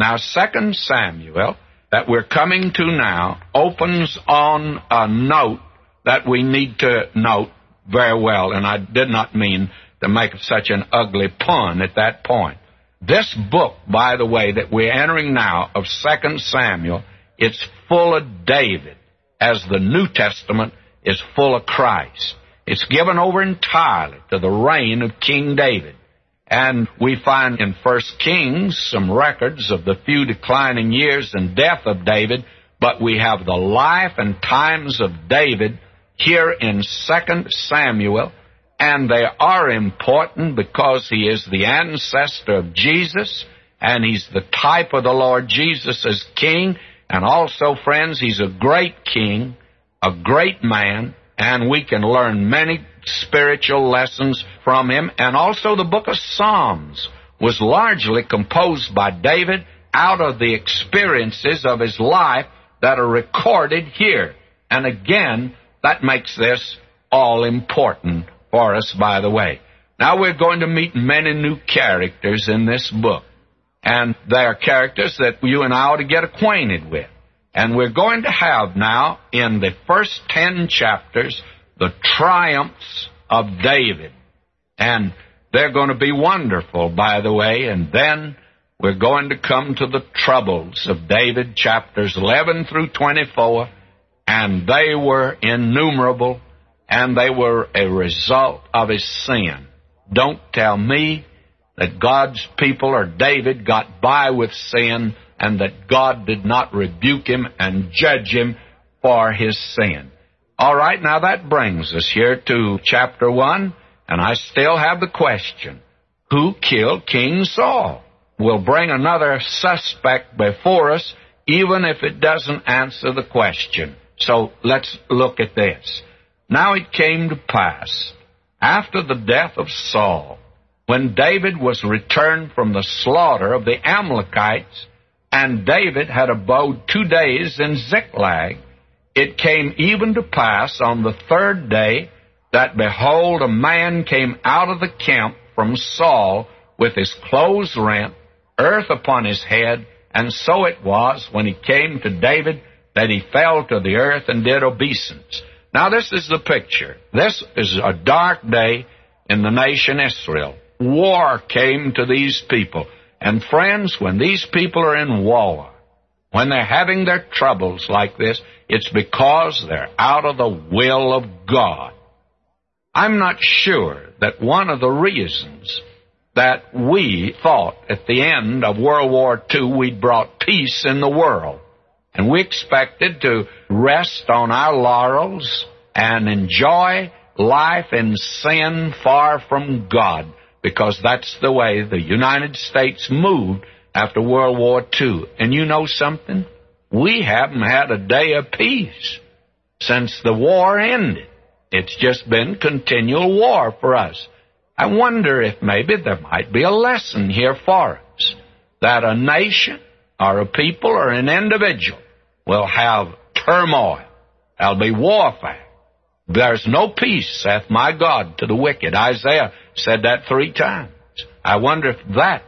Now, Second Samuel, that we're coming to now, opens on a note that we need to note very well, and I did not mean to make such an ugly pun at that point. This book, by the way, that we're entering now of Second Samuel, it's full of David, as the New Testament is full of Christ. It's given over entirely to the reign of King David. And we find in First Kings some records of the few declining years and death of David, but we have the life and times of David here in Second Samuel, and they are important because he is the ancestor of Jesus, and he's the type of the Lord Jesus as king, and also, friends, he's a great king, a great man, and we can learn many spiritual lessons from him. And also, the book of Psalms was largely composed by David out of the experiences of his life that are recorded here. And again, that makes this all important for us, by the way. Now we're going to meet many new characters in this book. And they are characters that you and I ought to get acquainted with. And we're going to have now, in the first ten chapters, the triumphs of David. And they're going to be wonderful, by the way. And then we're going to come to the troubles of David, chapters 11 through 24. And they were innumerable, and they were a result of his sin. Don't tell me that God's people or David got by with sin and that God did not rebuke him and judge him for his sin. All right, now that brings us here to chapter 1, and I still have the question Who killed King Saul? We'll bring another suspect before us, even if it doesn't answer the question. So let's look at this. Now it came to pass, after the death of Saul, when David was returned from the slaughter of the Amalekites, and David had abode two days in Ziklag, it came even to pass on the third day that behold, a man came out of the camp from Saul with his clothes rent, earth upon his head, and so it was when he came to David that he fell to the earth and did obeisance. Now, this is the picture. This is a dark day in the nation Israel war came to these people. And friends, when these people are in war, when they're having their troubles like this, it's because they're out of the will of God. I'm not sure that one of the reasons that we thought at the end of World War II we'd brought peace in the world, and we expected to rest on our laurels and enjoy life in sin far from God because that's the way the United States moved after World War II. And you know something? We haven't had a day of peace since the war ended. It's just been continual war for us. I wonder if maybe there might be a lesson here for us that a nation or a people or an individual will have turmoil. There'll be warfare. There's no peace, saith my God, to the wicked. Isaiah said that three times. I wonder if that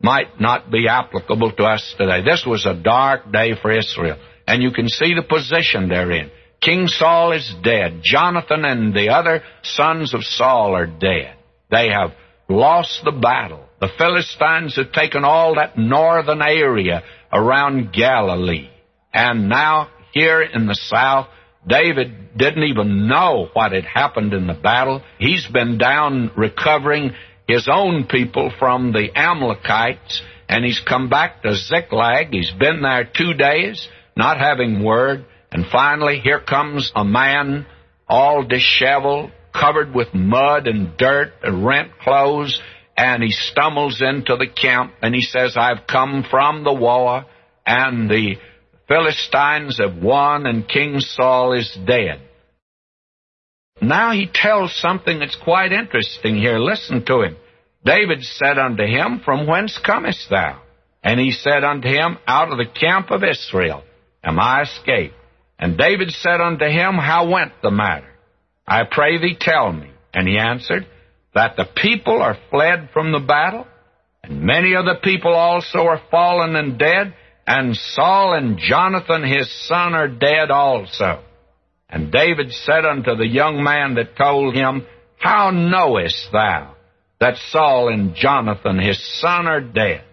might not be applicable to us today. This was a dark day for Israel, and you can see the position they're in. King Saul is dead. Jonathan and the other sons of Saul are dead. They have lost the battle. The Philistines have taken all that northern area around Galilee. And now, here in the south, David didn't even know what had happened in the battle. He's been down recovering his own people from the Amalekites, and he's come back to Ziklag. He's been there two days, not having word. And finally, here comes a man all disheveled, covered with mud and dirt and rent clothes, and he stumbles into the camp and he says, I've come from the war, and the Philistines have won and King Saul is dead. Now he tells something that's quite interesting here. Listen to him. David said unto him, From whence comest thou? And he said unto him, Out of the camp of Israel am I escaped. And David said unto him, How went the matter? I pray thee tell me. And he answered, That the people are fled from the battle, And many of the people also are fallen and dead, and Saul and Jonathan his son are dead also. And David said unto the young man that told him, How knowest thou that Saul and Jonathan his son are dead?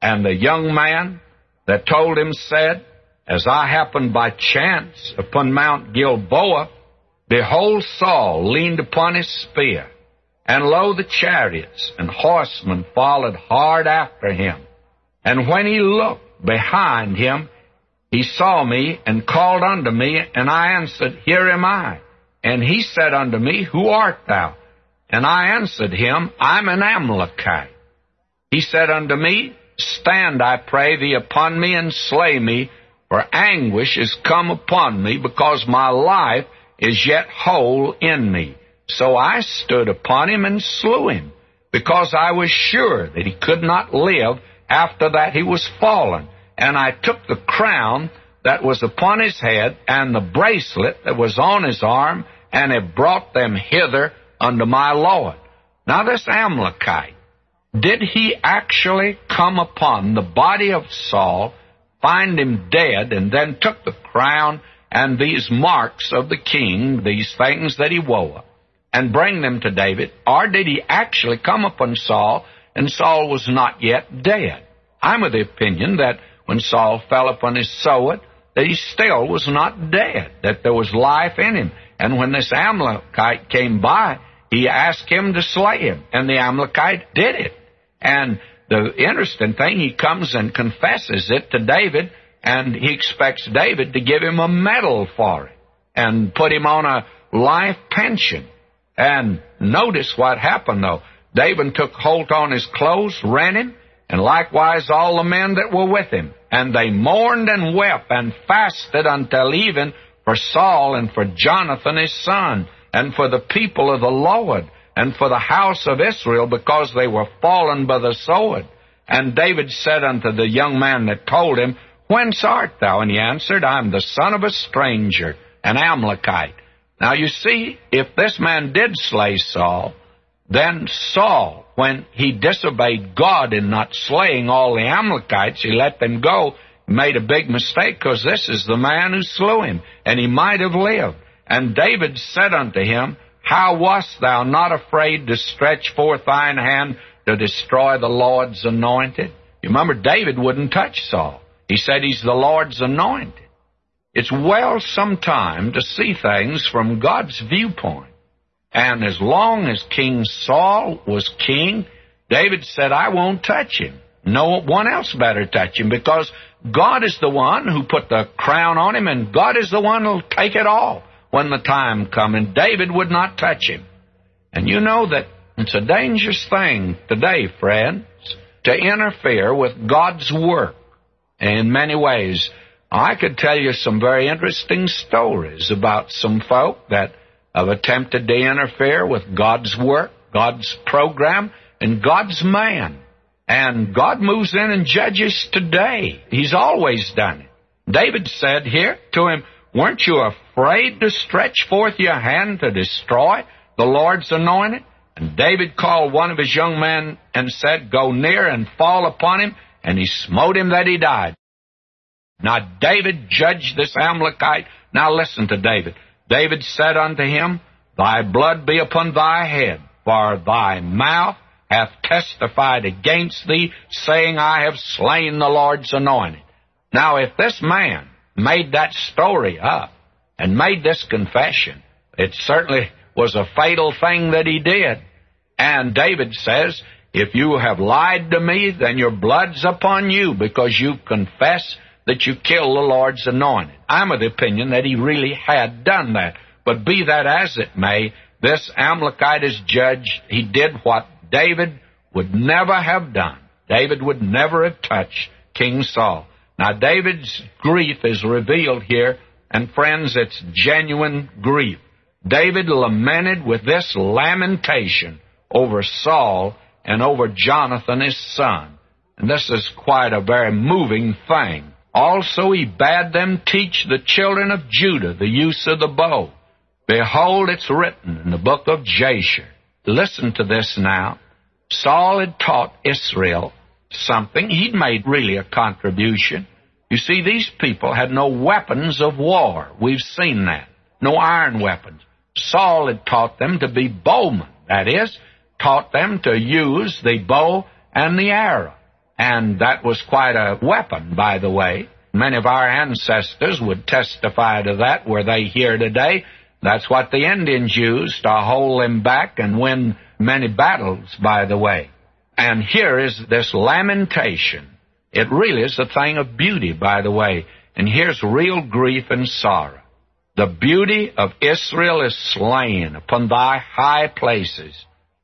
And the young man that told him said, As I happened by chance upon Mount Gilboa, behold, Saul leaned upon his spear, and lo, the chariots and horsemen followed hard after him. And when he looked behind him, he saw me and called unto me, and I answered, Here am I. And he said unto me, Who art thou? And I answered him, I'm an Amalekite. He said unto me, Stand, I pray thee, upon me and slay me, for anguish is come upon me, because my life is yet whole in me. So I stood upon him and slew him, because I was sure that he could not live after that he was fallen. And I took the crown that was upon his head and the bracelet that was on his arm, and have brought them hither unto my Lord. Now this Amalekite, did he actually come upon the body of Saul, find him dead, and then took the crown and these marks of the king, these things that he wore, and bring them to David? Or did he actually come upon Saul, and Saul was not yet dead? I'm of the opinion that when Saul fell upon his sword, that he still was not dead, that there was life in him. And when this Amalekite came by, he asked him to slay him, and the Amalekite did it. And the interesting thing, he comes and confesses it to David, and he expects David to give him a medal for it and put him on a life pension. And notice what happened, though. David took hold on his clothes, ran him, and likewise all the men that were with him. And they mourned and wept and fasted until even for Saul and for Jonathan his son, and for the people of the Lord and for the house of Israel, because they were fallen by the sword. And David said unto the young man that told him, Whence art thou? And he answered, I am the son of a stranger, an Amalekite. Now you see, if this man did slay Saul, then Saul, when he disobeyed God in not slaying all the Amalekites, he let them go, made a big mistake, because this is the man who slew him, and he might have lived. And David said unto him, how wast thou not afraid to stretch forth thine hand to destroy the Lord's anointed? You remember, David wouldn't touch Saul. He said he's the Lord's anointed. It's well sometime to see things from God's viewpoint. And as long as King Saul was king, David said, I won't touch him. No one else better touch him because God is the one who put the crown on him and God is the one who'll take it all when the time come, and David would not touch him. And you know that it's a dangerous thing today, friends, to interfere with God's work in many ways. I could tell you some very interesting stories about some folk that have attempted to interfere with God's work, God's program, and God's man. And God moves in and judges today. He's always done it. David said here to him, Weren't you afraid to stretch forth your hand to destroy the Lord's anointed? And David called one of his young men and said, Go near and fall upon him. And he smote him that he died. Now David judged this Amalekite. Now listen to David. David said unto him, Thy blood be upon thy head, for thy mouth hath testified against thee, saying, I have slain the Lord's anointed. Now if this man made that story up and made this confession. It certainly was a fatal thing that he did. And David says, If you have lied to me, then your blood's upon you because you confess that you kill the Lord's anointed. I'm of the opinion that he really had done that. But be that as it may, this Amalekite is judged. He did what David would never have done. David would never have touched King Saul. Now, David's grief is revealed here, and friends, it's genuine grief. David lamented with this lamentation over Saul and over Jonathan his son. And this is quite a very moving thing. Also, he bade them teach the children of Judah the use of the bow. Behold, it's written in the book of Jasher. Listen to this now. Saul had taught Israel something. He'd made really a contribution. You see, these people had no weapons of war. We've seen that. No iron weapons. Saul had taught them to be bowmen. That is, taught them to use the bow and the arrow. And that was quite a weapon, by the way. Many of our ancestors would testify to that were they here today. That's what the Indians used to hold them back and win many battles, by the way. And here is this lamentation. It really is a thing of beauty, by the way. And here's real grief and sorrow. The beauty of Israel is slain upon thy high places.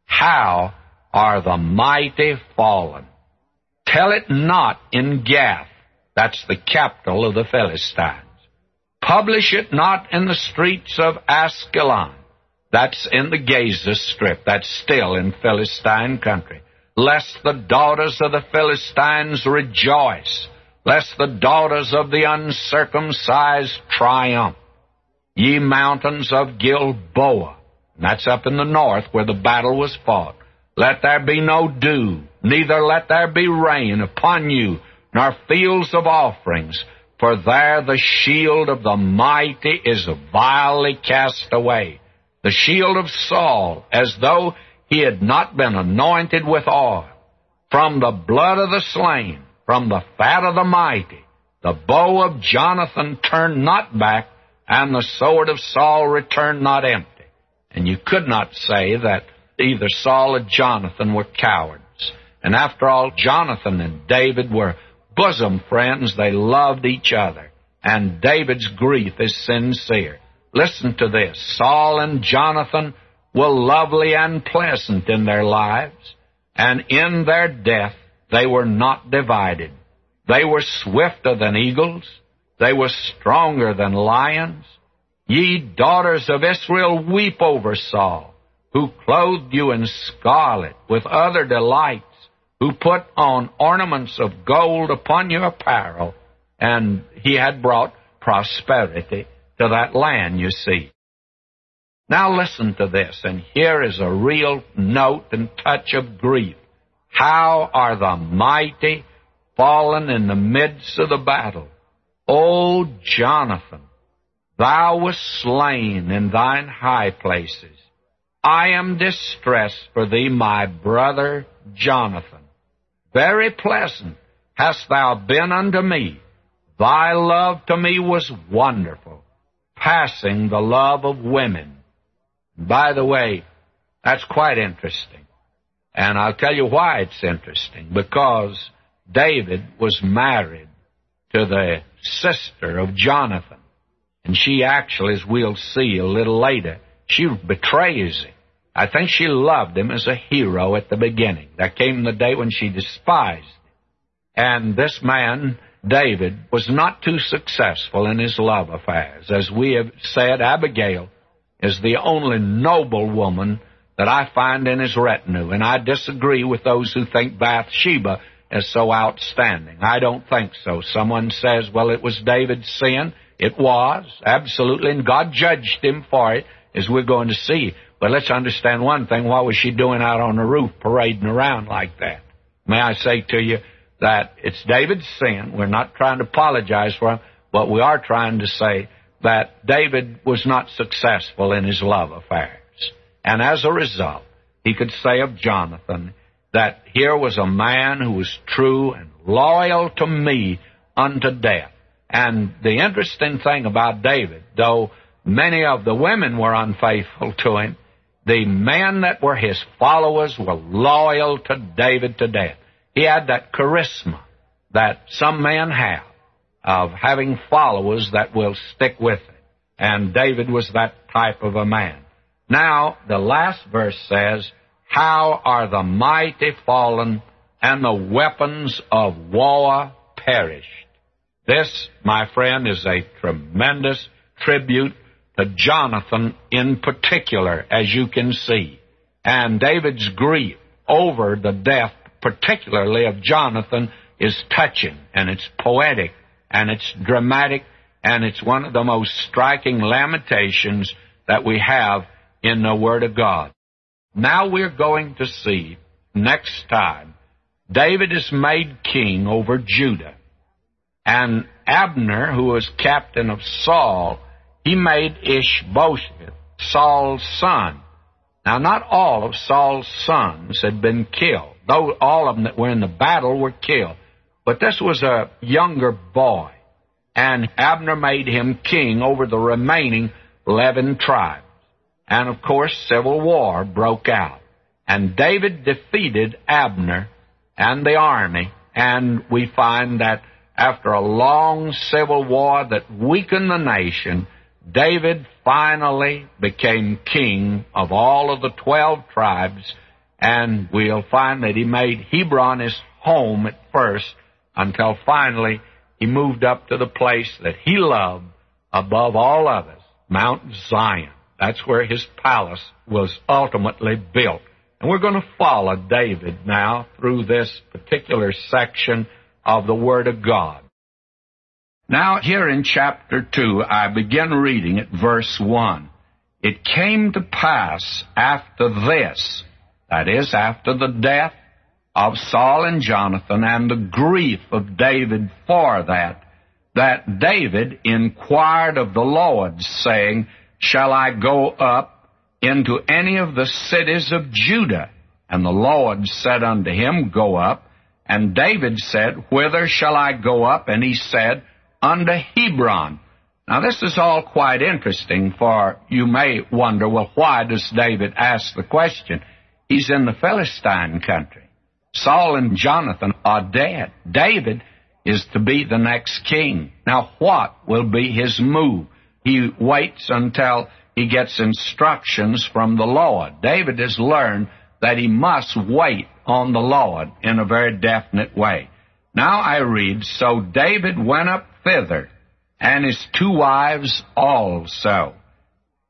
How are the mighty fallen? Tell it not in Gath. That's the capital of the Philistines. Publish it not in the streets of Ascalon, That's in the Gaza Strip. That's still in Philistine country. Lest the daughters of the Philistines rejoice, lest the daughters of the uncircumcised triumph. Ye mountains of Gilboa, that's up in the north where the battle was fought. Let there be no dew, neither let there be rain upon you, nor fields of offerings, for there the shield of the mighty is vilely cast away the shield of Saul, as though he had not been anointed with oil. From the blood of the slain, from the fat of the mighty, the bow of Jonathan turned not back, and the sword of Saul returned not empty. And you could not say that either Saul or Jonathan were cowards. And after all, Jonathan and David were bosom friends. They loved each other. And David's grief is sincere. Listen to this. Saul and Jonathan were lovely and pleasant in their lives, and in their death they were not divided. They were swifter than eagles. They were stronger than lions. Ye daughters of Israel, weep over Saul, who clothed you in scarlet with other delights, who put on ornaments of gold upon your apparel, and he had brought prosperity to that land, you see. Now listen to this, and here is a real note and touch of grief. How are the mighty fallen in the midst of the battle? O Jonathan, thou wast slain in thine high places. I am distressed for thee, my brother Jonathan. Very pleasant hast thou been unto me. Thy love to me was wonderful passing the love of women. By the way, that's quite interesting. And I'll tell you why it's interesting. Because David was married to the sister of Jonathan. And she actually, as we'll see a little later, she betrays him. I think she loved him as a hero at the beginning. There came the day when she despised him. And this man David was not too successful in his love affairs. As we have said, Abigail is the only noble woman that I find in his retinue, and I disagree with those who think Bathsheba is so outstanding. I don't think so. Someone says, well, it was David's sin. It was, absolutely, and God judged him for it, as we're going to see. But let's understand one thing. What was she doing out on the roof parading around like that? May I say to you, that it's David's sin. We're not trying to apologize for him, but we are trying to say that David was not successful in his love affairs. And as a result, he could say of Jonathan that here was a man who was true and loyal to me unto death. And the interesting thing about David, though many of the women were unfaithful to him, the men that were his followers were loyal to David to death. He had that charisma that some men have of having followers that will stick with it. And David was that type of a man. Now, the last verse says, How are the mighty fallen and the weapons of war perished? This, my friend, is a tremendous tribute to Jonathan in particular, as you can see. And David's grief over the death particularly of Jonathan, is touching and it's poetic and it's dramatic and it's one of the most striking lamentations that we have in the Word of God. Now we're going to see next time, David is made king over Judah. And Abner, who was captain of Saul, he made Ishbosheth, Saul's son. Now, not all of Saul's sons had been killed, though all of them that were in the battle were killed. But this was a younger boy, and Abner made him king over the remaining 11 tribes. And of course, civil war broke out. And David defeated Abner and the army, and we find that after a long civil war that weakened the nation, David finally became king of all of the 12 tribes, and we'll find that he made Hebron his home at first until finally he moved up to the place that he loved above all others, Mount Zion. That's where his palace was ultimately built. And we're going to follow David now through this particular section of the Word of God. Now, here in chapter 2, I begin reading at verse 1. It came to pass after this, that is, after the death of Saul and Jonathan and the grief of David for that, that David inquired of the Lord, saying, Shall I go up into any of the cities of Judah. And the Lord said unto him, Go up. And David said, Whither shall I go up? And he said, Unto Hebron. Now this is all quite interesting, for you may wonder, well, why does David ask the question? He's in the Philistine country. Saul and Jonathan are dead. David is to be the next king. Now what will be his move? He waits until he gets instructions from the Lord. David has learned that he must wait on the Lord in a very definite way. Now I read, So David went up thither, and his two wives also,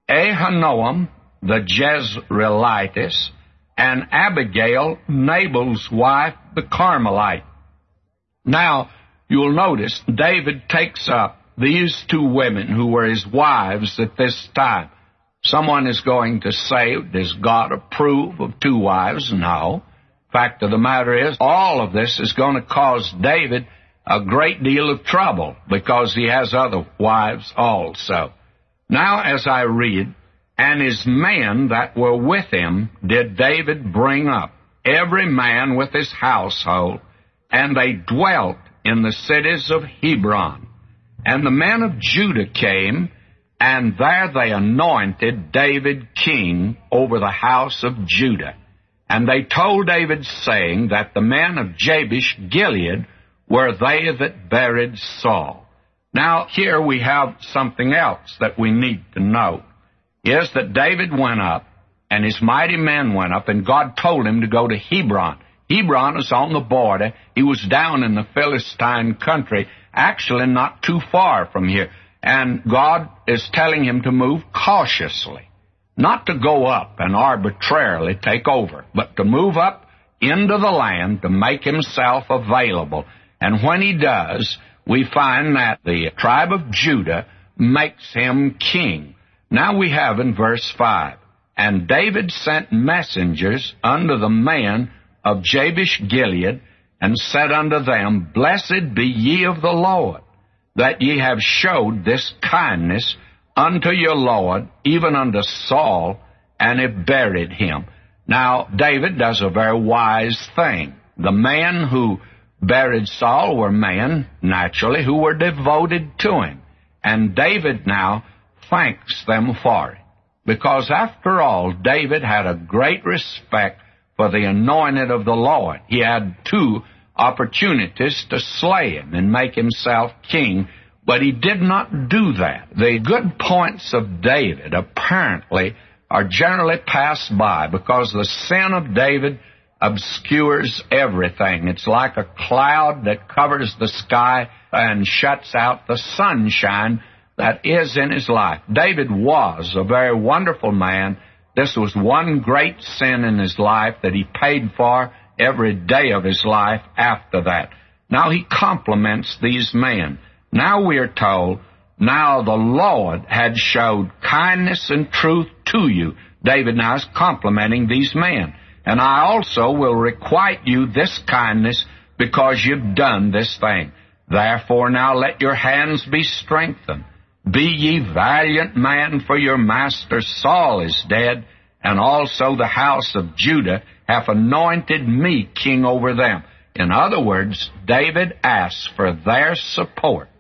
Ahinoam the Jezreelitess, and Abigail, Nabal's wife, the Carmelite. Now, you'll notice David takes up these two women who were his wives at this time. Someone is going to say, does God approve of two wives? No. Fact of the matter is, all of this is going to cause David a great deal of trouble because he has other wives also. Now, as I read, and his men that were with him did David bring up, every man with his household, and they dwelt in the cities of Hebron. And the men of Judah came and there they anointed David king over the house of Judah. And they told David, saying that the men of Jabesh Gilead were they that buried Saul. Now, here we have something else that we need to know, is that David went up, and his mighty men went up, and God told him to go to Hebron. Hebron is on the border. He was down in the Philistine country, actually not too far from here. And God is telling him to move cautiously, not to go up and arbitrarily take over, but to move up into the land to make himself available. And when he does, we find that the tribe of Judah makes him king. Now we have in verse 5 And David sent messengers unto the man of Jabesh Gilead, and said unto them, Blessed be ye of the Lord that ye have showed this kindness unto your Lord, even unto Saul, and have buried him. Now, David does a very wise thing. The man who buried Saul were men, naturally, who were devoted to him. And David now thanks them for it. Because after all, David had a great respect for the anointed of the Lord. He had two opportunities to slay him and make himself king, but he did not do that. The good points of David apparently are generally passed by because the sin of David obscures everything. It's like a cloud that covers the sky and shuts out the sunshine that is in his life. David was a very wonderful man. This was one great sin in his life that he paid for every day of his life after that. Now he compliments these men. Now we are told, now the Lord had showed kindness and truth to you. David now is complimenting these men. And I also will requite you this kindness because you've done this thing. Therefore now let your hands be strengthened. Be ye valiant man, for your master Saul is dead, and also the house of Judah hath anointed me king over them. In other words, David asked for their support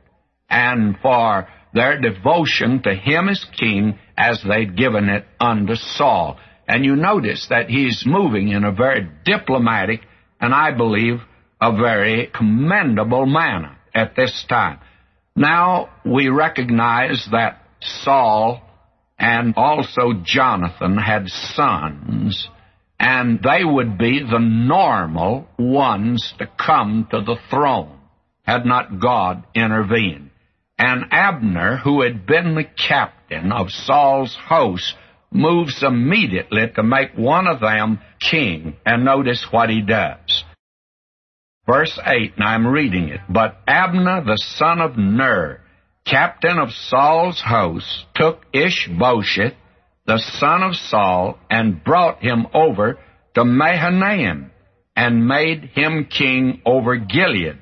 and for their devotion to him as king as they'd given it unto Saul. And you notice that he's moving in a very diplomatic and I believe a very commendable manner at this time. Now we recognize that Saul and also Jonathan had sons, and they would be the normal ones to come to the throne had not God intervened. And Abner, who had been the captain of Saul's host, moves immediately to make one of them king. And notice what he does. Verse 8, and I'm reading it. But Abner the son of Ner, captain of Saul's host, took Ishbosheth, the son of Saul, and brought him over to Mahanaim, and made him king over Gilead,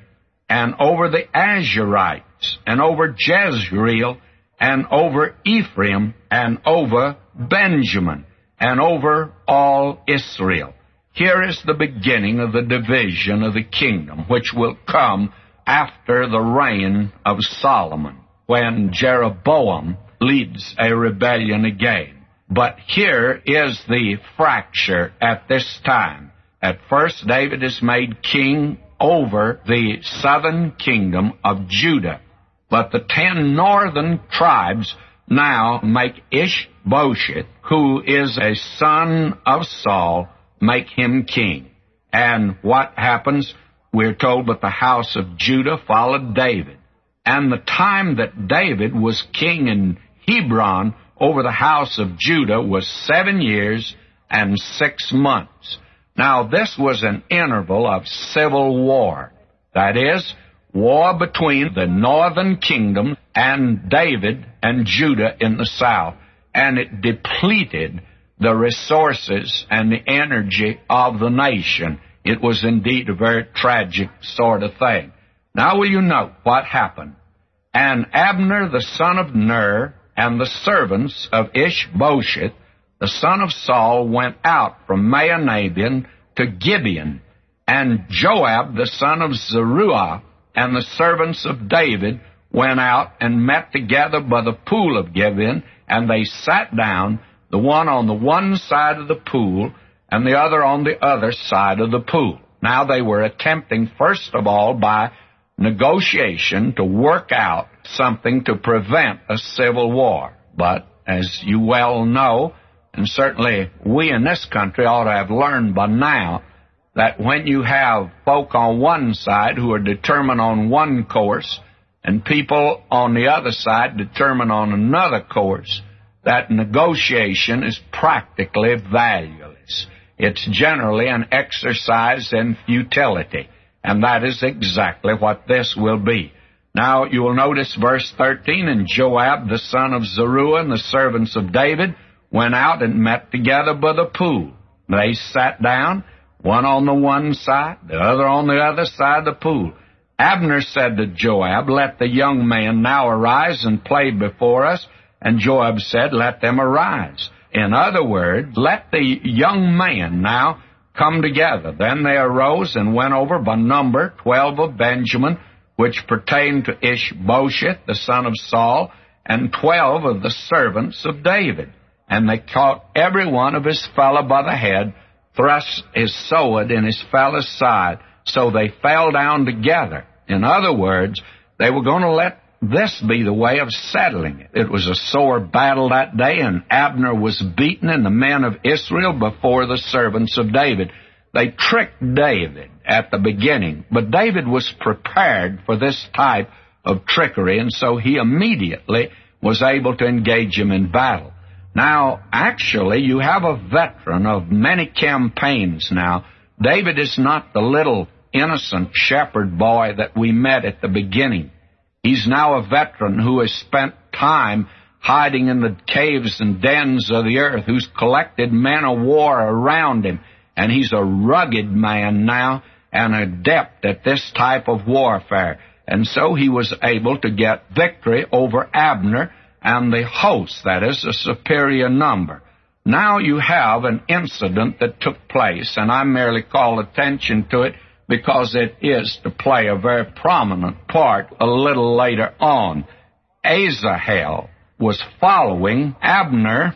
and over the Ashurites, and over Jezreel, and over Ephraim, and over Benjamin, and over all Israel. Here is the beginning of the division of the kingdom, which will come after the reign of Solomon when Jeroboam leads a rebellion again. But here is the fracture at this time. At first, David is made king over the southern kingdom of Judah. But the ten northern tribes now make Ishbosheth, who is a son of Saul, make him king. And what happens? We're told that the house of Judah followed David. And the time that David was king in Hebron over the house of Judah was seven years and six months. Now, this was an interval of civil war. That is, war between the northern kingdom and David and Judah in the south. And it depleted the resources and the energy of the nation. It was indeed a very tragic sort of thing. Now will you note what happened? And Abner the son of Ner and the servants of Ishbosheth, the son of Saul, went out from Mahanaim to Gibeon. And Joab the son of Zeruiah and the servants of David went out and met together by the pool of Gibeon, and they sat down, the one on the one side of the pool and the other on the other side of the pool. Now they were attempting, first of all, by negotiation to work out something to prevent a civil war. But as you well know, and certainly we in this country ought to have learned by now, that when you have folk on one side who are determined on one course and people on the other side determine on another course, that negotiation is practically valueless. It's generally an exercise in futility. And that is exactly what this will be. Now you will notice verse 13, and Joab the son of Zeruiah and the servants of David went out and met together by the pool. They sat down, one on the one side, the other on the other side of the pool. Abner said to Joab, Let the young men now arise and play before us. And Joab said, Let them arise. In other words, let the young men now come together. Then they arose and went over by number twelve of Benjamin, which pertained to Ishbosheth, the son of Saul, and twelve of the servants of David. And they caught every one of his fellow by the head, thrust his sword in his fellow's side, so they fell down together. In other words, they were going to let this be the way of settling it. It was a sore battle that day, and Abner was beaten and the men of Israel before the servants of David. They tricked David at the beginning, but David was prepared for this type of trickery, and so he immediately was able to engage him in battle. Now, actually, you have a veteran of many campaigns now. David is not the little innocent shepherd boy that we met at the beginning. He's now a veteran who has spent time hiding in the caves and dens of the earth, who's collected men of war around him. and he's a rugged man now and adept at this type of warfare. And so he was able to get victory over Abner and the host, that is, a superior number. Now you have an incident that took place, and I merely call attention to it because it is to play a very prominent part a little later on. Asahel was following Abner,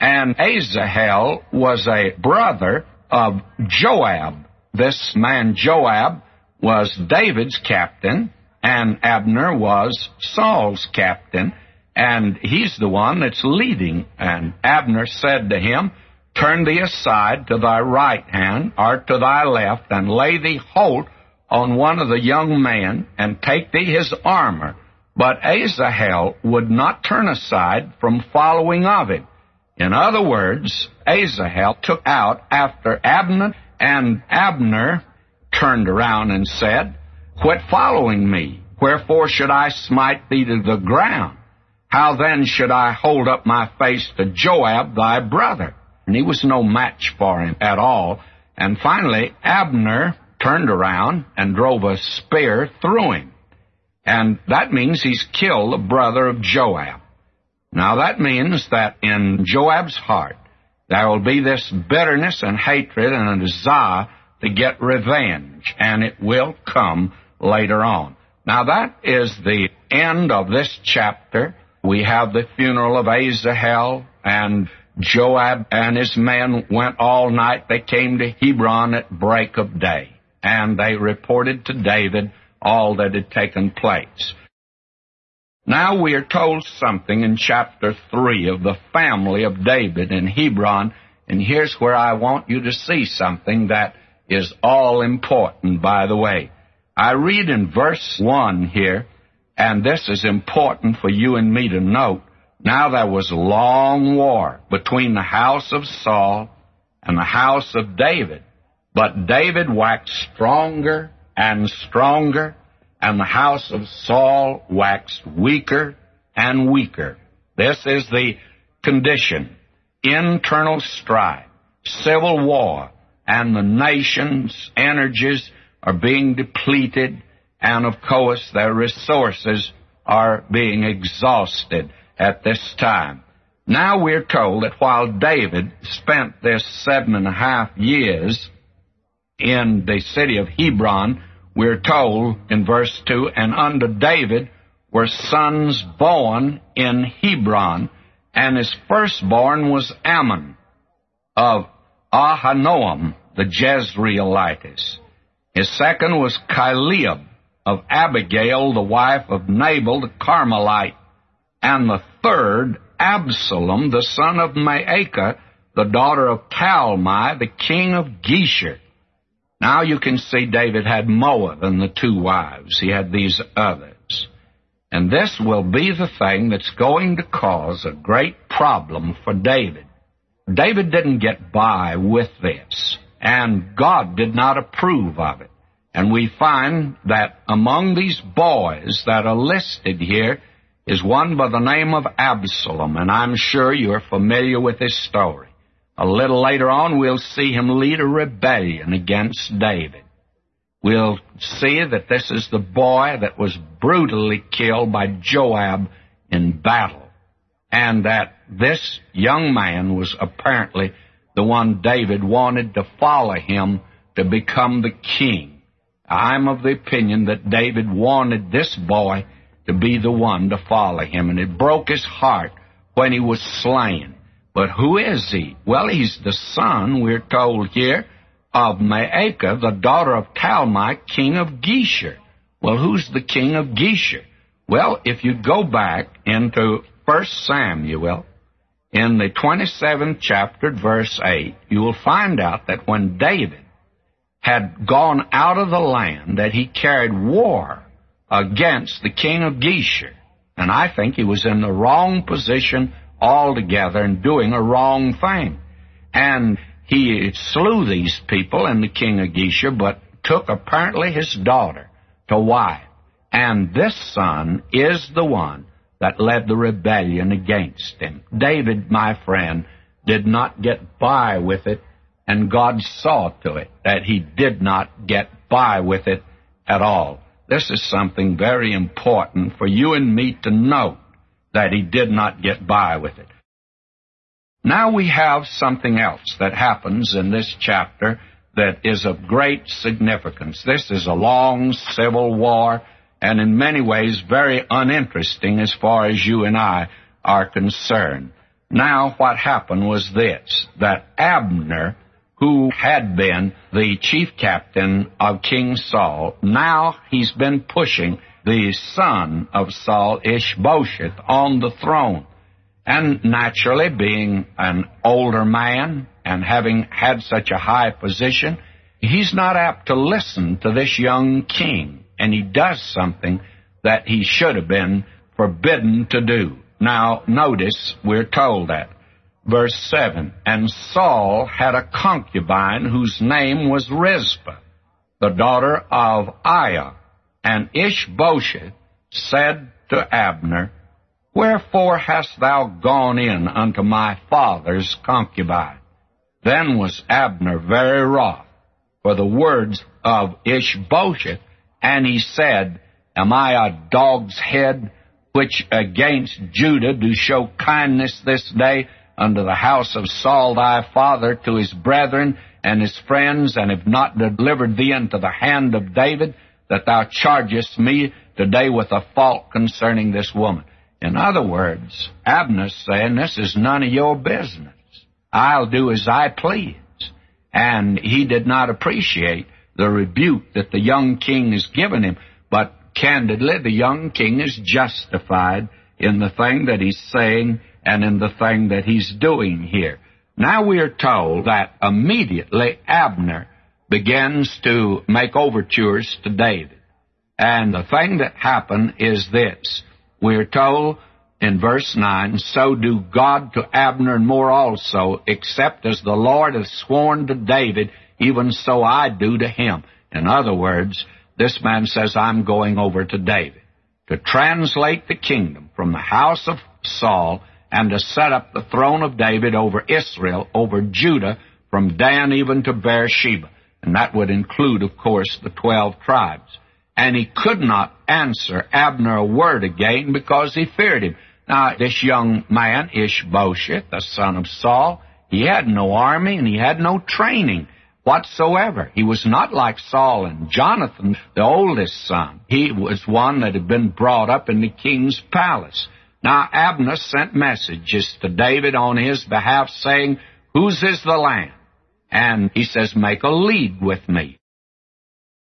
and Asahel was a brother of Joab. This man Joab was David's captain, and Abner was Saul's captain, and he's the one that's leading. And Abner said to him, Turn thee aside to thy right hand or to thy left, and lay thee hold on one of the young men, and take thee his armor. But Asahel would not turn aside from following of him. In other words, Asahel took out after Abner, and Abner turned around and said, Quit following me. Wherefore should I smite thee to the ground? How then should I hold up my face to Joab thy brother? And he was no match for him at all. And finally, Abner turned around and drove a spear through him. And that means he's killed the brother of Joab. Now that means that in Joab's heart there will be this bitterness and hatred and a desire to get revenge, and it will come later on. Now that is the end of this chapter. We have the funeral of Asahel, and Joab and his men went all night. They came to Hebron at break of day, and they reported to David all that had taken place. Now we are told something in chapter 3 of the family of David in Hebron, and here's where I want you to see something that is all important, by the way. I read in verse 1 here, and this is important for you and me to note. Now there was a long war between the house of Saul and the house of David, but David waxed stronger and stronger and the house of Saul waxed weaker and weaker. This is the condition. Internal strife, civil war, and the nation's energies are being depleted, and of course their resources are being exhausted at this time. Now we're told that while David spent this seven and a half years in the city of Hebron, we're told in verse 2 and under David were sons born in Hebron, and his firstborn was Amnon of Ahinoam the Jezreelitess. His second was Chileab of Abigail, the wife of Nabal the Carmelite, and the third Absalom, the son of Maacah, the daughter of Talmai, the king of Geshur. Now you can see David had more than the two wives. He had these others. And this will be the thing that's going to cause a great problem for David. David didn't get by with this, and God did not approve of it. And we find that among these boys that are listed here is one by the name of Absalom, and I'm sure you're familiar with his story. A little later on, we'll see him lead a rebellion against David. We'll see that this is the boy that was brutally killed by Joab in battle, and that this young man was apparently the one David wanted to follow him to become the king. I'm of the opinion that David wanted this boy to be the one to follow him, and it broke his heart when he was slain. But who is he? Well, he's the son, we're told here, of Maacah, the daughter of Talmai, king of Geshur. Well, who's the king of Geshur? Well, if you go back into 1 Samuel, in the 27th chapter, verse 8, you will find out that when David had gone out of the land, that he carried war against the king of Geshur. And I think he was in the wrong position altogether and doing a wrong thing. And he slew these people and the king of Geshur, but took apparently his daughter to wife. And this son is the one that led the rebellion against him. David, my friend, did not get by with it, and God saw to it that he did not get by with it at all. This is something very important for you and me to know that he did not get by with it. Now we have something else that happens in this chapter that is of great significance. This is a long civil war and in many ways very uninteresting as far as you and I are concerned. Now what happened was this, that Abner, who had been the chief captain of King Saul, now he's been pushing the son of Saul, Ishbosheth, on the throne. And naturally, being an older man and having had such a high position, he's not apt to listen to this young king, and he does something that he should have been forbidden to do. Now, notice we're told that. Verse 7 And Saul had a concubine whose name was Rizpah, the daughter of Aiah. And Ishbosheth said to Abner, Wherefore hast thou gone in unto my father's concubine? Then was Abner very wroth for the words of Ishbosheth, and he said, Am I a dog's head which against Judah do show kindness this day unto the house of Saul thy father to his brethren and his friends, and have not delivered thee into the hand of David, that thou chargest me today with a fault concerning this woman? In other words, Abner's saying, This is none of your business. I'll do as I please. And he did not appreciate the rebuke that the young king has given him. But candidly, the young king is justified in the thing that he's saying and in the thing that he's doing here. Now we are told that immediately Abner begins to make overtures to David. And the thing that happened is this. We're told in verse 9, So do God to Abner and more also, except as the Lord hath sworn to David, even so I do to him. In other words, this man says, I'm going over to David to translate the kingdom from the house of Saul and to set up the throne of David over Israel, over Judah, from Dan even to Beersheba. And that would include, of course, the twelve tribes. And he could not answer Abner a word again because he feared him. Now, this young man, Ishbosheth, the son of Saul, he had no army and he had no training whatsoever. He was not like Saul and Jonathan, the oldest son. He was one that had been brought up in the king's palace. Now, Abner sent messages to David on his behalf saying, Whose is the land? And he says, Make a league with me.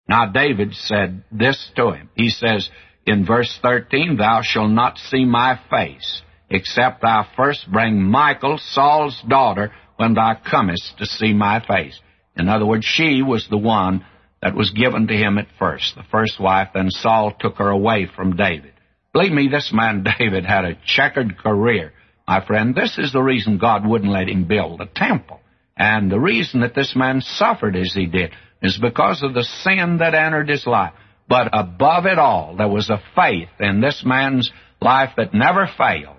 Now, David said this to him. He says, in verse 13, Thou shalt not see my face, except thou first bring Michal, Saul's daughter, when thou comest to see my face. In other words, she was the one that was given to him at first, the first wife, then Saul took her away from David. Believe me, this man David had a checkered career. My friend, this is the reason God wouldn't let him build a temple. And the reason that this man suffered as he did is because of the sin that entered his life. But above it all, there was a faith in this man's life that never failed.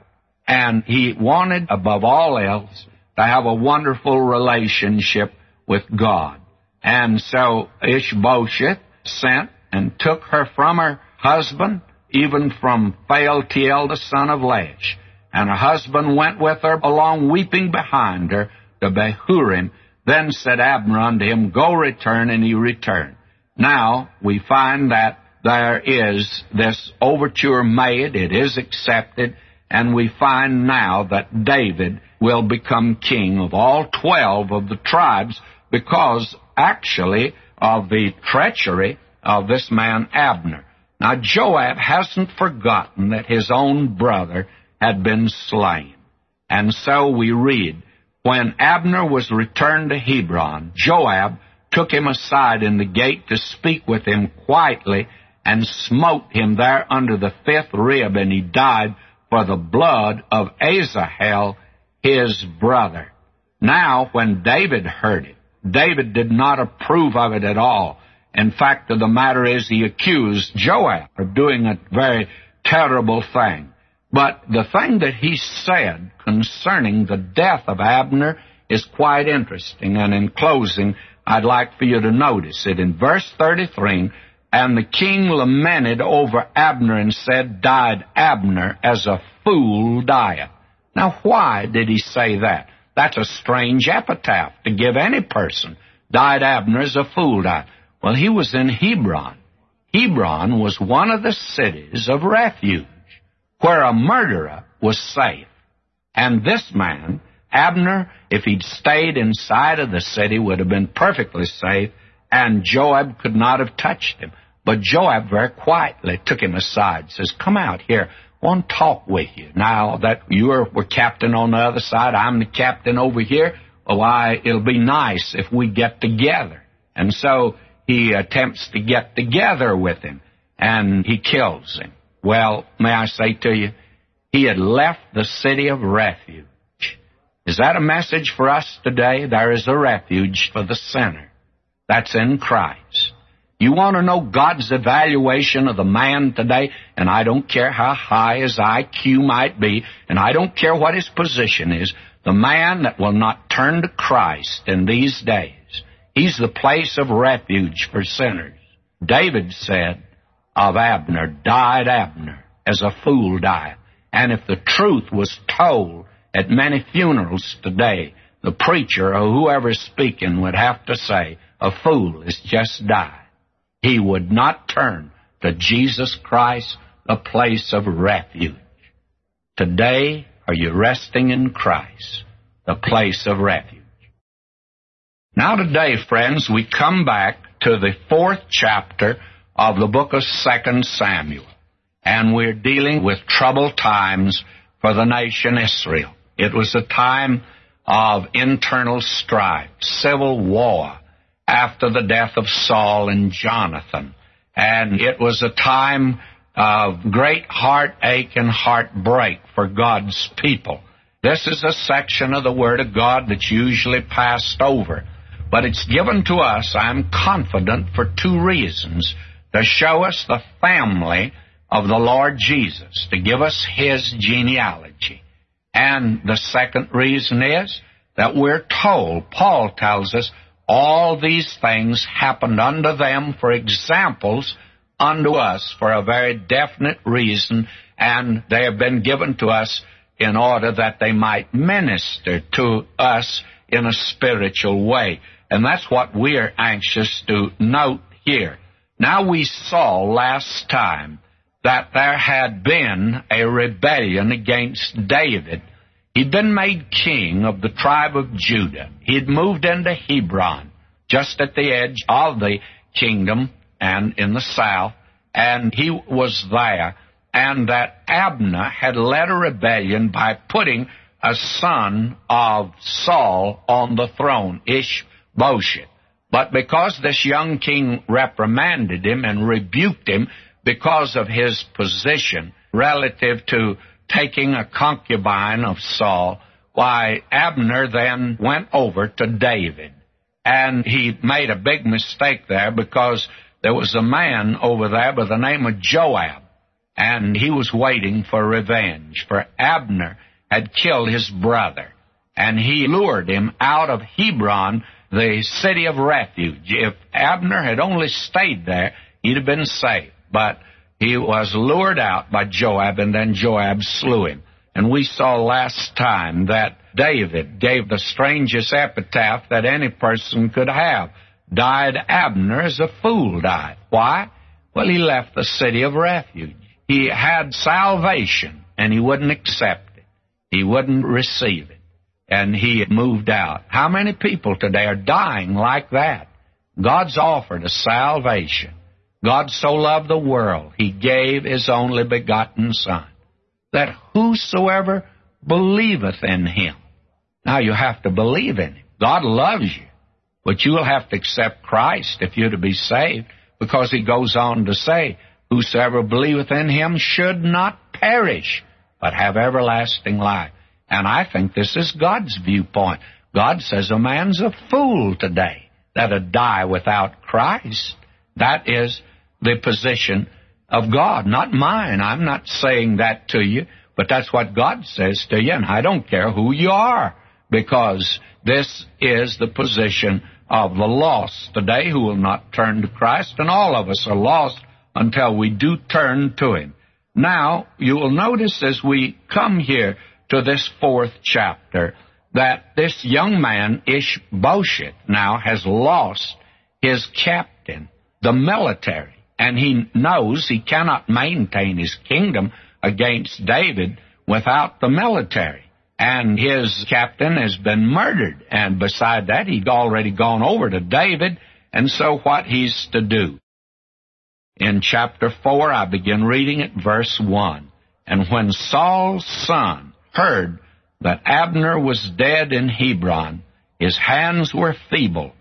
And he wanted, above all else, to have a wonderful relationship with God. And so Ishbosheth sent and took her from her husband, even from Phaltiel, the son of Laish. And her husband went with her along weeping behind her to Bahurim. Then said Abner unto him, Go return, and he returned. Now we find that there is this overture made, it is accepted, and we find now that David will become king of all twelve of the tribes because actually of the treachery of this man Abner. Now Joab hasn't forgotten that his own brother had been slain. And so we read, when Abner was returned to Hebron, Joab took him aside in the gate to speak with him quietly and smote him there under the fifth rib, and he died for the blood of Asahel, his brother. Now, when David heard it, David did not approve of it at all. In fact, the matter is he accused Joab of doing a very terrible thing. But the thing that he said concerning the death of Abner is quite interesting. And in closing, I'd like for you to notice it. In verse 33, and the king lamented over Abner and said, Died Abner as a fool dieth. Now, why did he say that? That's a strange epitaph to give any person. Died Abner as a fool died. Well, he was in Hebron. Hebron was one of the cities of refuge where a murderer was safe. And this man, Abner, if he'd stayed inside of the city, would have been perfectly safe, and Joab could not have touched him. But Joab very quietly took him aside, says, Come out here. I want to talk with you. Now that you are, were captain on the other side, I'm the captain over here. Why, it'll be nice if we get together. And so he attempts to get together with him, and he kills him. Well, may I say to you, he had left the city of refuge. Is that a message for us today? There is a refuge for the sinner. That's in Christ. You want to know God's evaluation of the man today? And I don't care how high his IQ might be, and I don't care what his position is. The man that will not turn to Christ in these days, he's the place of refuge for sinners. David said of Abner, died Abner as a fool died. And if the truth was told at many funerals today, the preacher or whoever's speaking would have to say, a fool has just died. He would not turn to Jesus Christ, the place of refuge. Today, are you resting in Christ, the place of refuge? Now today, friends, we come back to the fourth chapter of the book of Second Samuel and we're dealing with troubled times for the nation Israel. It was a time of internal strife, civil war after the death of Saul and Jonathan. And it was a time of great heartache and heartbreak for God's people. This is a section of the Word of God that's usually passed over. But it's given to us, I'm confident, for two reasons. To show us the family of the Lord Jesus to give us his genealogy. And the second reason is that we're told, Paul tells us, all these things happened unto them for examples unto us for a very definite reason, and they have been given to us in order that they might minister to us in a spiritual way. And that's what we're anxious to note here. Now we saw last time that there had been a rebellion against David. He'd been made king of the tribe of Judah. He'd moved into Hebron, just at the edge of the kingdom and in the south, and he was there. And that Abner had led a rebellion by putting a son of Saul on the throne, Ishbosheth. But because this young king reprimanded him and rebuked him, because of his position relative to taking a concubine of Saul, why Abner then went over to David. And he made a big mistake there because there was a man over there by the name of Joab, and he was waiting for revenge, for Abner had killed his brother, and he lured him out of Hebron, the city of refuge. If Abner had only stayed there, he'd have been safe but he was lured out by Joab, and then Joab slew him. And we saw last time that David gave the strangest epitaph that any person could have. Died Abner as a fool died. Why? Well, he left the city of refuge. He had salvation, and he wouldn't accept it. He wouldn't receive it. And he moved out. How many people today are dying like that? God's offered a salvation. God so loved the world, he gave his only begotten Son, that whosoever believeth in him. Now you have to believe in him. God loves you, but you'll have to accept Christ if you're to be saved, because he goes on to say, Whosoever believeth in him should not perish, but have everlasting life. And I think this is God's viewpoint. God says a man's a fool today that'll die without Christ. That is the position of God, not mine. I'm not saying that to you, but that's what God says to you, and I don't care who you are. because this is the position of the lost today who will not turn to Christ, and all of us are lost until we do turn to Him. Now, you will notice as we come here to this fourth chapter that this young man, Ishbosheth, now has lost his captain, the military, and he knows he cannot maintain his kingdom against David without the military. And his captain has been murdered. And beside that, he'd already gone over to David. And so what he's to do? In chapter 4, I begin reading at verse 1. And when Saul's son heard that Abner was dead in Hebron, his hands were feeble,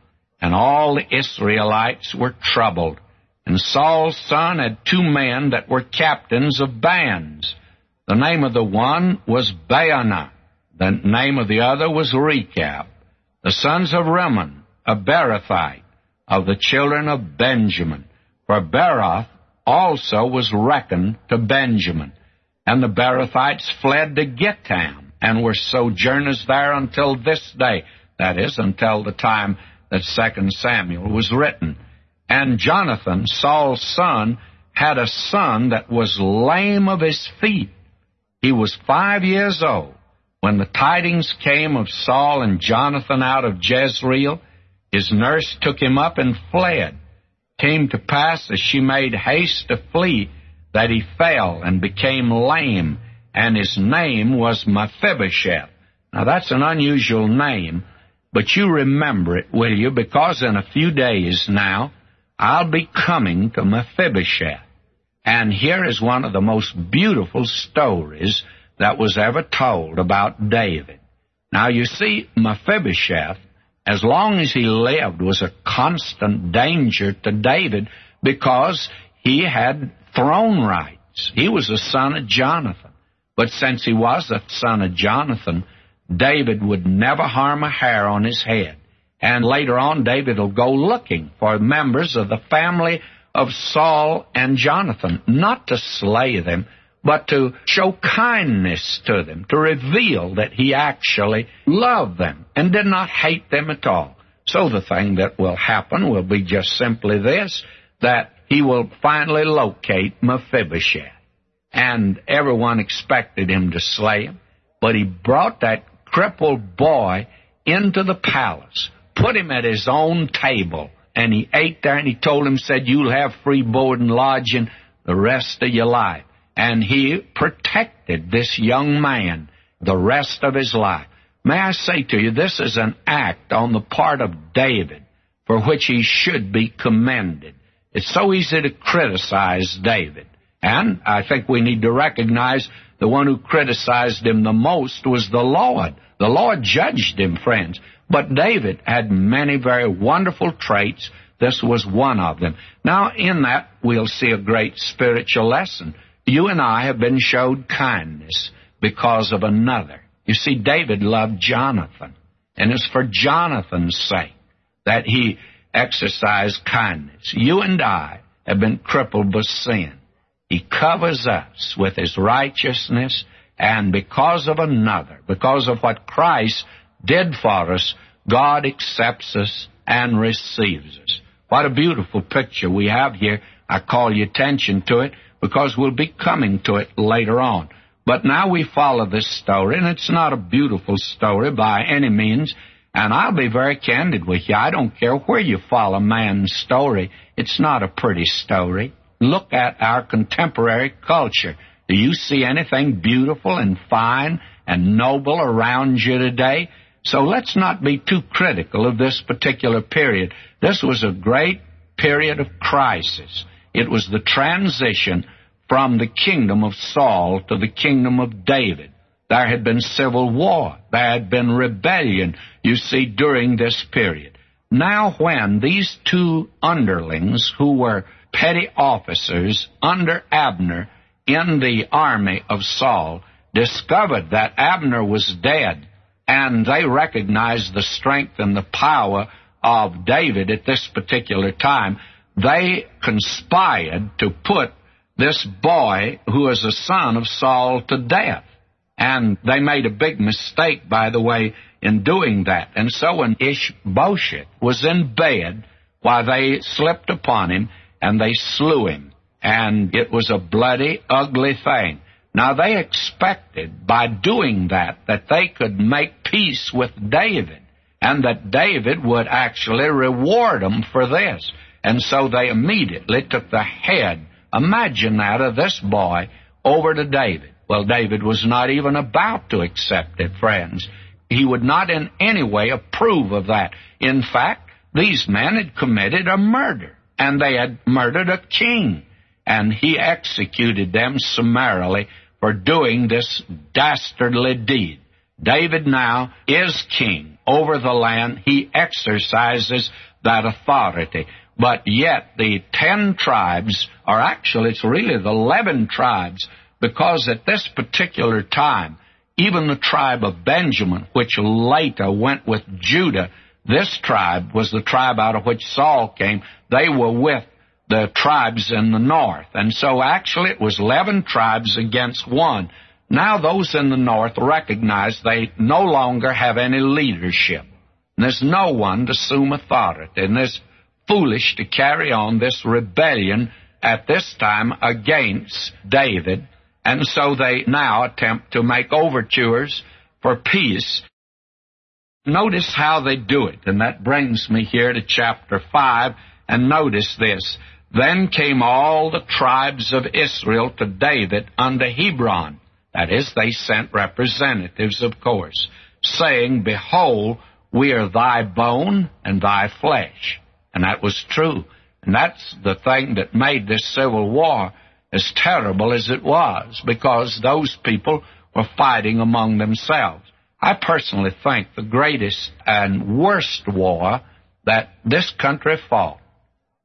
and all the Israelites were troubled. And Saul's son had two men that were captains of bands. The name of the one was Baanah, the name of the other was Rechab. The sons of Rimmon, a Beerothite, of the children of Benjamin. For Beeroth also was reckoned to Benjamin. And the Beerothites fled to Gittim and were sojourners there until this day. That is, until the time that Second Samuel was written. And Jonathan, Saul's son, had a son that was lame of his feet. He was five years old. When the tidings came of Saul and Jonathan out of Jezreel, his nurse took him up and fled. Came to pass as she made haste to flee, that he fell and became lame, and his name was Mephibosheth. Now that's an unusual name, but you remember it, will you? Because in a few days now, I'll be coming to Mephibosheth. And here is one of the most beautiful stories that was ever told about David. Now you see, Mephibosheth, as long as he lived, was a constant danger to David because he had throne rights. He was a son of Jonathan. But since he was a son of Jonathan, David would never harm a hair on his head. And later on, David will go looking for members of the family of Saul and Jonathan, not to slay them, but to show kindness to them, to reveal that he actually loved them and did not hate them at all. So the thing that will happen will be just simply this, that he will finally locate Mephibosheth. And everyone expected him to slay him, but he brought that crippled boy into the palace, put him at his own table, and he ate there and he told him, said, you'll have free board and lodging the rest of your life. And he protected this young man the rest of his life. May I say to you, this is an act on the part of David for which he should be commended. It's so easy to criticize David. And I think we need to recognize the one who criticized him the most was the Lord. The Lord judged him, friends. But David had many very wonderful traits. This was one of them. Now, in that, we'll see a great spiritual lesson. You and I have been showed kindness because of another. You see, David loved Jonathan, and it's for Jonathan's sake that he exercised kindness. You and I have been crippled by sin. He covers us with his righteousness, and because of another, because of what Christ did for us, God accepts us and receives us. What a beautiful picture we have here. I call your attention to it because we'll be coming to it later on. But now we follow this story, and it's not a beautiful story by any means. And I'll be very candid with you. I don't care where you follow man's story. It's not a pretty story. Look at our contemporary culture. Do you see anything beautiful and fine and noble around you today? So let's not be too critical of this particular period. This was a great period of crisis. It was the transition from the kingdom of Saul to the kingdom of David. There had been civil war. There had been rebellion, you see, during this period. Now, when these two underlings, who were petty officers under Abner in the army of Saul, discovered that Abner was dead, and they recognized the strength and the power of David at this particular time, they conspired to put this boy, who is a son of Saul, to death. And they made a big mistake, by the way, in doing that. And so when Ishbosheth was in bed, while they slipped upon him and they slew him. And it was a bloody, ugly thing. Now they expected by doing that that they could make peace with David and that David would actually reward them for this. And so they immediately took the head, imagine that, of this boy over to David. Well, David was not even about to accept it, friends. He would not in any way approve of that. In fact, these men had committed a murder, and they had murdered a king, and he executed them summarily for doing this dastardly deed. David now is king over the land. He exercises that authority. But yet the ten tribes, or actually it's really the eleven tribes, because at this particular time, even the tribe of Benjamin, which later went with Judah, this tribe was the tribe out of which Saul came. They were with the tribes in the north. And so actually it was 11 tribes against one. Now those in the north recognize they no longer have any leadership. And there's no one to assume authority. And it's foolish to carry on this rebellion at this time against David. And so they now attempt to make overtures for peace. Notice how they do it. And that brings me here to chapter 5. And notice this. Then came all the tribes of Israel to David unto Hebron that is, they sent representatives, of course, saying, Behold, we are thy bone and thy flesh. And that was true. And that's the thing that made this civil war as terrible as it was, because those people were fighting among themselves. I personally think the greatest and worst war that this country fought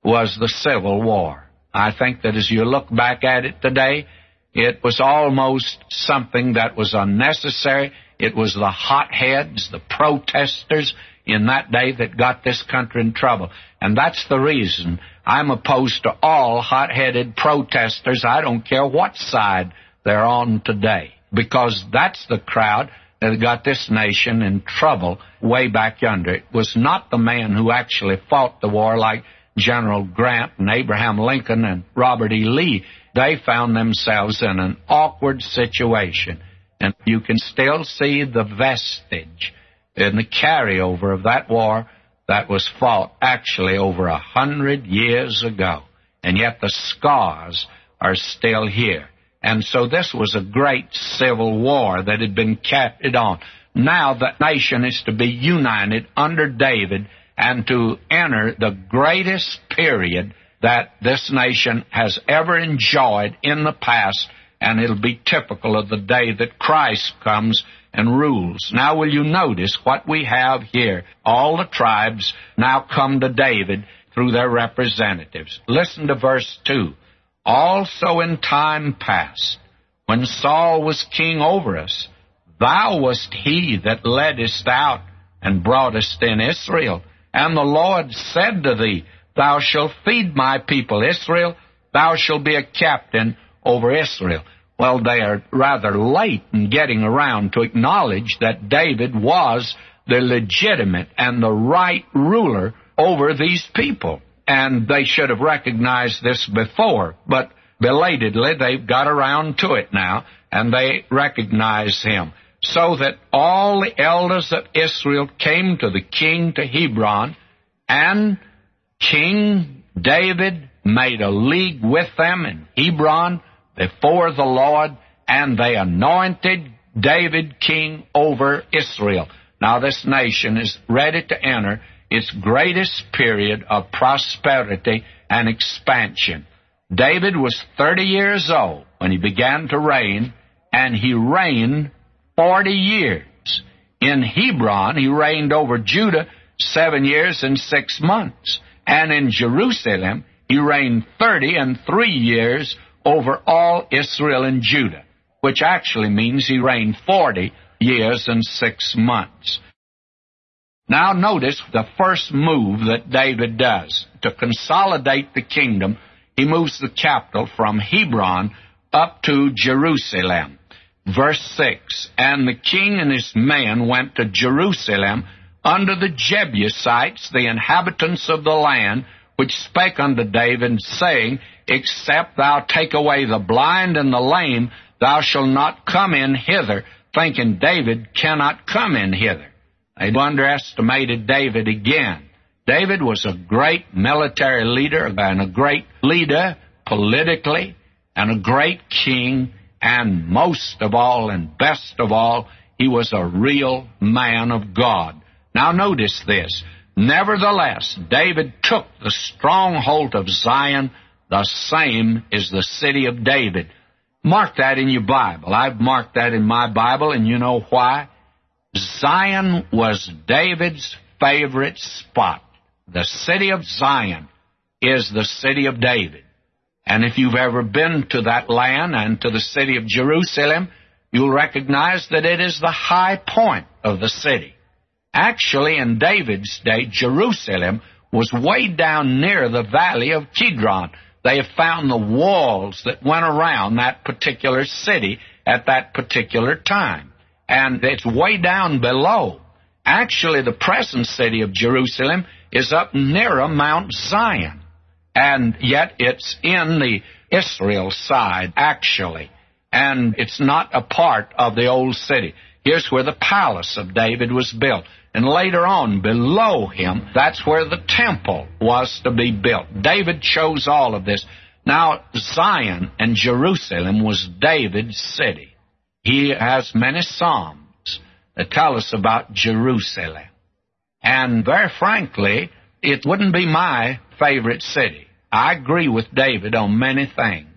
was the Civil War. I think that as you look back at it today, it was almost something that was unnecessary. It was the hotheads, the protesters in that day that got this country in trouble. And that's the reason I'm opposed to all hot-headed protesters. I don't care what side they're on today. Because that's the crowd that got this nation in trouble way back yonder. It was not the man who actually fought the war like General Grant and Abraham Lincoln and Robert E. Lee they found themselves in an awkward situation. And you can still see the vestige in the carryover of that war that was fought actually over a hundred years ago. And yet the scars are still here. And so this was a great civil war that had been carried on. Now the nation is to be united under David and to enter the greatest period that this nation has ever enjoyed in the past, and it'll be typical of the day that Christ comes and rules. Now, will you notice what we have here? All the tribes now come to David through their representatives. Listen to verse 2. Also in time past, when Saul was king over us, thou wast he that leddest out and broughtest in Israel. And the Lord said to thee, Thou shalt feed my people Israel. Thou shalt be a captain over Israel. Well, they are rather late in getting around to acknowledge that David was the legitimate and the right ruler over these people. And they should have recognized this before, but belatedly they've got around to it now, and they recognize him. So that all the elders of Israel came to the king to Hebron, and King David made a league with them in Hebron before the Lord, and they anointed David king over Israel. Now, this nation is ready to enter its greatest period of prosperity and expansion. David was 30 years old when he began to reign, and he reigned 40 years. In Hebron, he reigned over Judah seven years and six months. And in Jerusalem, he reigned thirty and three years over all Israel and Judah, which actually means he reigned forty years and six months. Now notice the first move that David does. To consolidate the kingdom, he moves the capital from Hebron up to Jerusalem. Verse 6 And the king and his men went to Jerusalem unto the Jebusites, the inhabitants of the land, which spake unto David, saying, Except thou take away the blind and the lame, thou shalt not come in hither, thinking David cannot come in hither. They underestimated David again. David was a great military leader and a great leader politically and a great king, and most of all and best of all, he was a real man of God. Now notice this. Nevertheless, David took the stronghold of Zion, the same is the city of David. Mark that in your Bible. I've marked that in my Bible, and you know why? Zion was David's favorite spot. The city of Zion is the city of David. And if you've ever been to that land and to the city of Jerusalem, you'll recognize that it is the high point of the city. Actually, in David's day, Jerusalem was way down near the valley of Kidron. They have found the walls that went around that particular city at that particular time. And it's way down below. Actually, the present city of Jerusalem is up nearer Mount Zion. And yet it's in the Israel side, actually. And it's not a part of the old city. Here's where the palace of David was built. And later on, below him, that's where the temple was to be built. David chose all of this. Now, Zion and Jerusalem was David's city. He has many psalms that tell us about Jerusalem. And very frankly, it wouldn't be my favorite city. I agree with David on many things,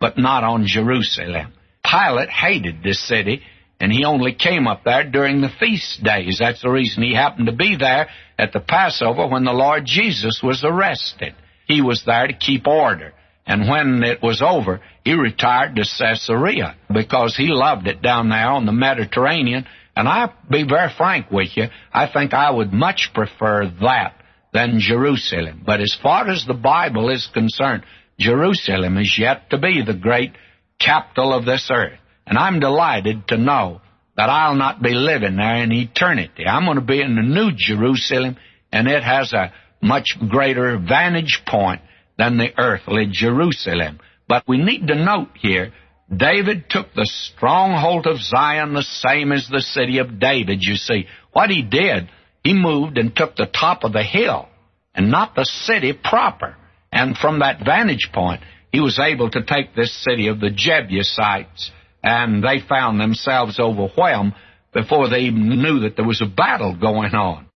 but not on Jerusalem. Pilate hated this city and he only came up there during the feast days. That's the reason he happened to be there at the Passover when the Lord Jesus was arrested. He was there to keep order. And when it was over, he retired to Caesarea because he loved it down there on the Mediterranean. And I'll be very frank with you, I think I would much prefer that than Jerusalem. But as far as the Bible is concerned, Jerusalem is yet to be the great capital of this earth. And I'm delighted to know that I'll not be living there in eternity. I'm going to be in the New Jerusalem, and it has a much greater vantage point than the earthly Jerusalem. But we need to note here, David took the stronghold of Zion the same as the city of David, you see. What he did, he moved and took the top of the hill, and not the city proper. And from that vantage point, he was able to take this city of the Jebusites and they found themselves overwhelmed before they even knew that there was a battle going on.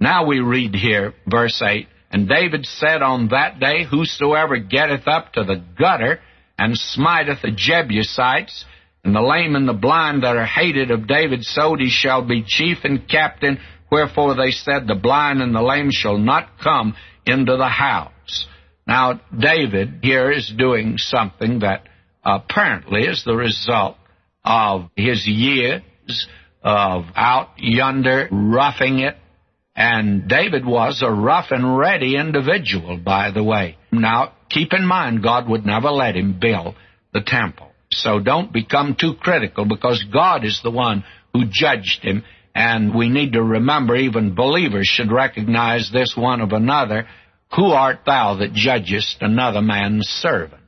Now we read here, verse 8, And David said on that day, Whosoever getteth up to the gutter, and smiteth the Jebusites, and the lame and the blind that are hated of David, so he shall be chief and captain. Wherefore they said, The blind and the lame shall not come into the house. Now, David here is doing something that apparently is the result of his years of out yonder roughing it. And David was a rough and ready individual, by the way. Now, keep in mind, God would never let him build the temple. So don't become too critical because God is the one who judged him. And we need to remember even believers should recognize this one of another. Who art thou that judgest another man's servant?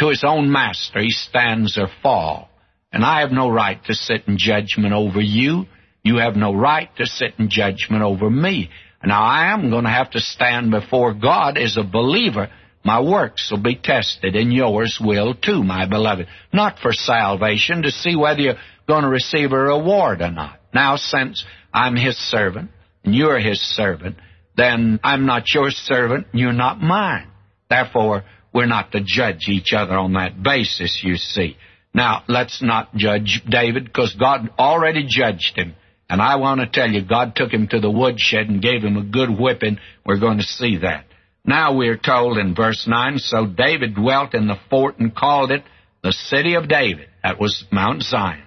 To his own master he stands or fall. And I have no right to sit in judgment over you. You have no right to sit in judgment over me. Now I am going to have to stand before God as a believer. My works will be tested, and yours will too, my beloved. Not for salvation, to see whether you're going to receive a reward or not. Now, since I'm His servant, and you're His servant, then I'm not your servant, and you're not mine. Therefore, we're not to judge each other on that basis, you see. Now, let's not judge David because God already judged him. And I want to tell you, God took him to the woodshed and gave him a good whipping. We're going to see that. Now we're told in verse 9, So David dwelt in the fort and called it the city of David. That was Mount Zion.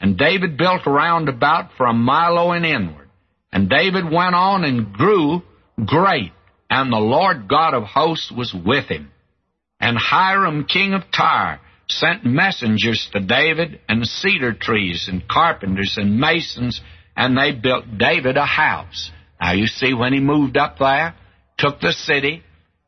And David built round about from Millo and inward. And David went on and grew great, and the Lord God of hosts was with him. And Hiram king of Tyre sent messengers to David and cedar trees and carpenters and masons, and they built David a house. Now you see when he moved up there, took the city,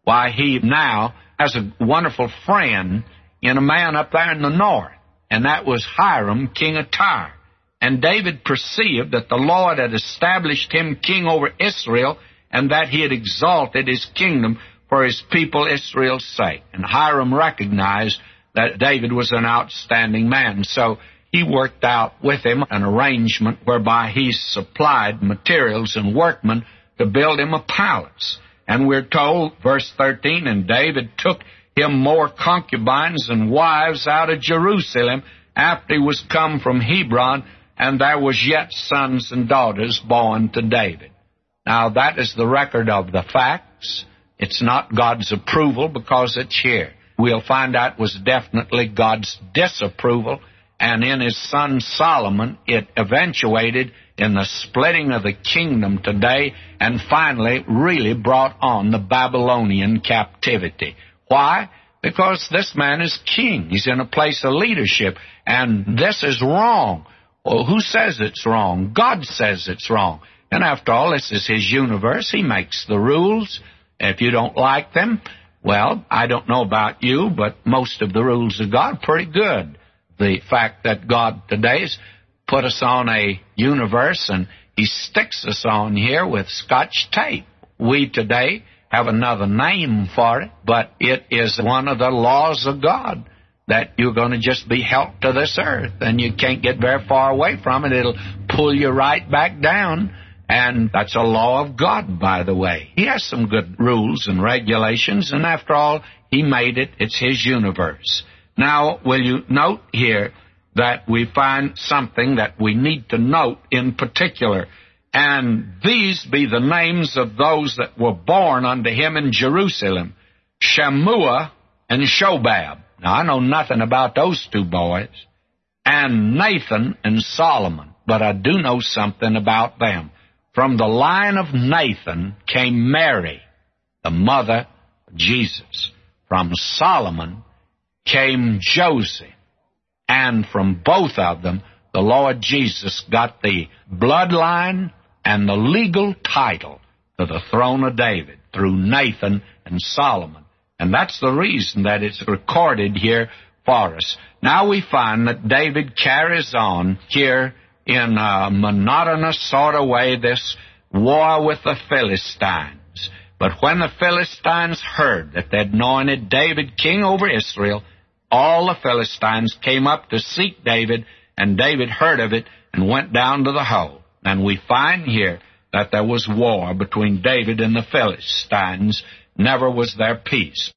why he now has a wonderful friend in a man up there in the north, and that was Hiram, king of Tyre. And David perceived that the Lord had established him king over Israel, and that he had exalted his kingdom for his people Israel's sake. And Hiram recognized that David was an outstanding man. So he worked out with him an arrangement whereby he supplied materials and workmen to build him a palace. And we're told, verse 13, and David took him more concubines and wives out of Jerusalem after he was come from Hebron, and there was yet sons and daughters born to David. Now that is the record of the facts. It's not God's approval because it's here we'll find out was definitely God's disapproval. And in his son Solomon, it eventuated in the splitting of the kingdom today and finally really brought on the Babylonian captivity. Why? Because this man is king. He's in a place of leadership. And this is wrong. Well, who says it's wrong? God says it's wrong. And after all, this is his universe. He makes the rules. If you don't like them, well, I don't know about you, but most of the rules of God are pretty good. The fact that God today's put us on a universe and He sticks us on here with scotch tape. We today have another name for it, but it is one of the laws of God that you're going to just be held to this earth and you can't get very far away from it. It'll pull you right back down and that's a law of God, by the way. He has some good rules and regulations, and after all, He made it. It's His universe. Now, will you note here that we find something that we need to note in particular? And these be the names of those that were born unto him in Jerusalem Shammua and Shobab. Now, I know nothing about those two boys. And Nathan and Solomon, but I do know something about them. From the line of Nathan came Mary, the mother of Jesus. From Solomon came Joseph. And from both of them, the Lord Jesus got the bloodline and the legal title to the throne of David through Nathan and Solomon. And that's the reason that it's recorded here for us. Now we find that David carries on here in a monotonous sort of way this war with the Philistines. But when the Philistines heard that they'd anointed David king over Israel, all the Philistines came up to seek David, and David heard of it and went down to the hole. And we find here that there was war between David and the Philistines. Never was there peace.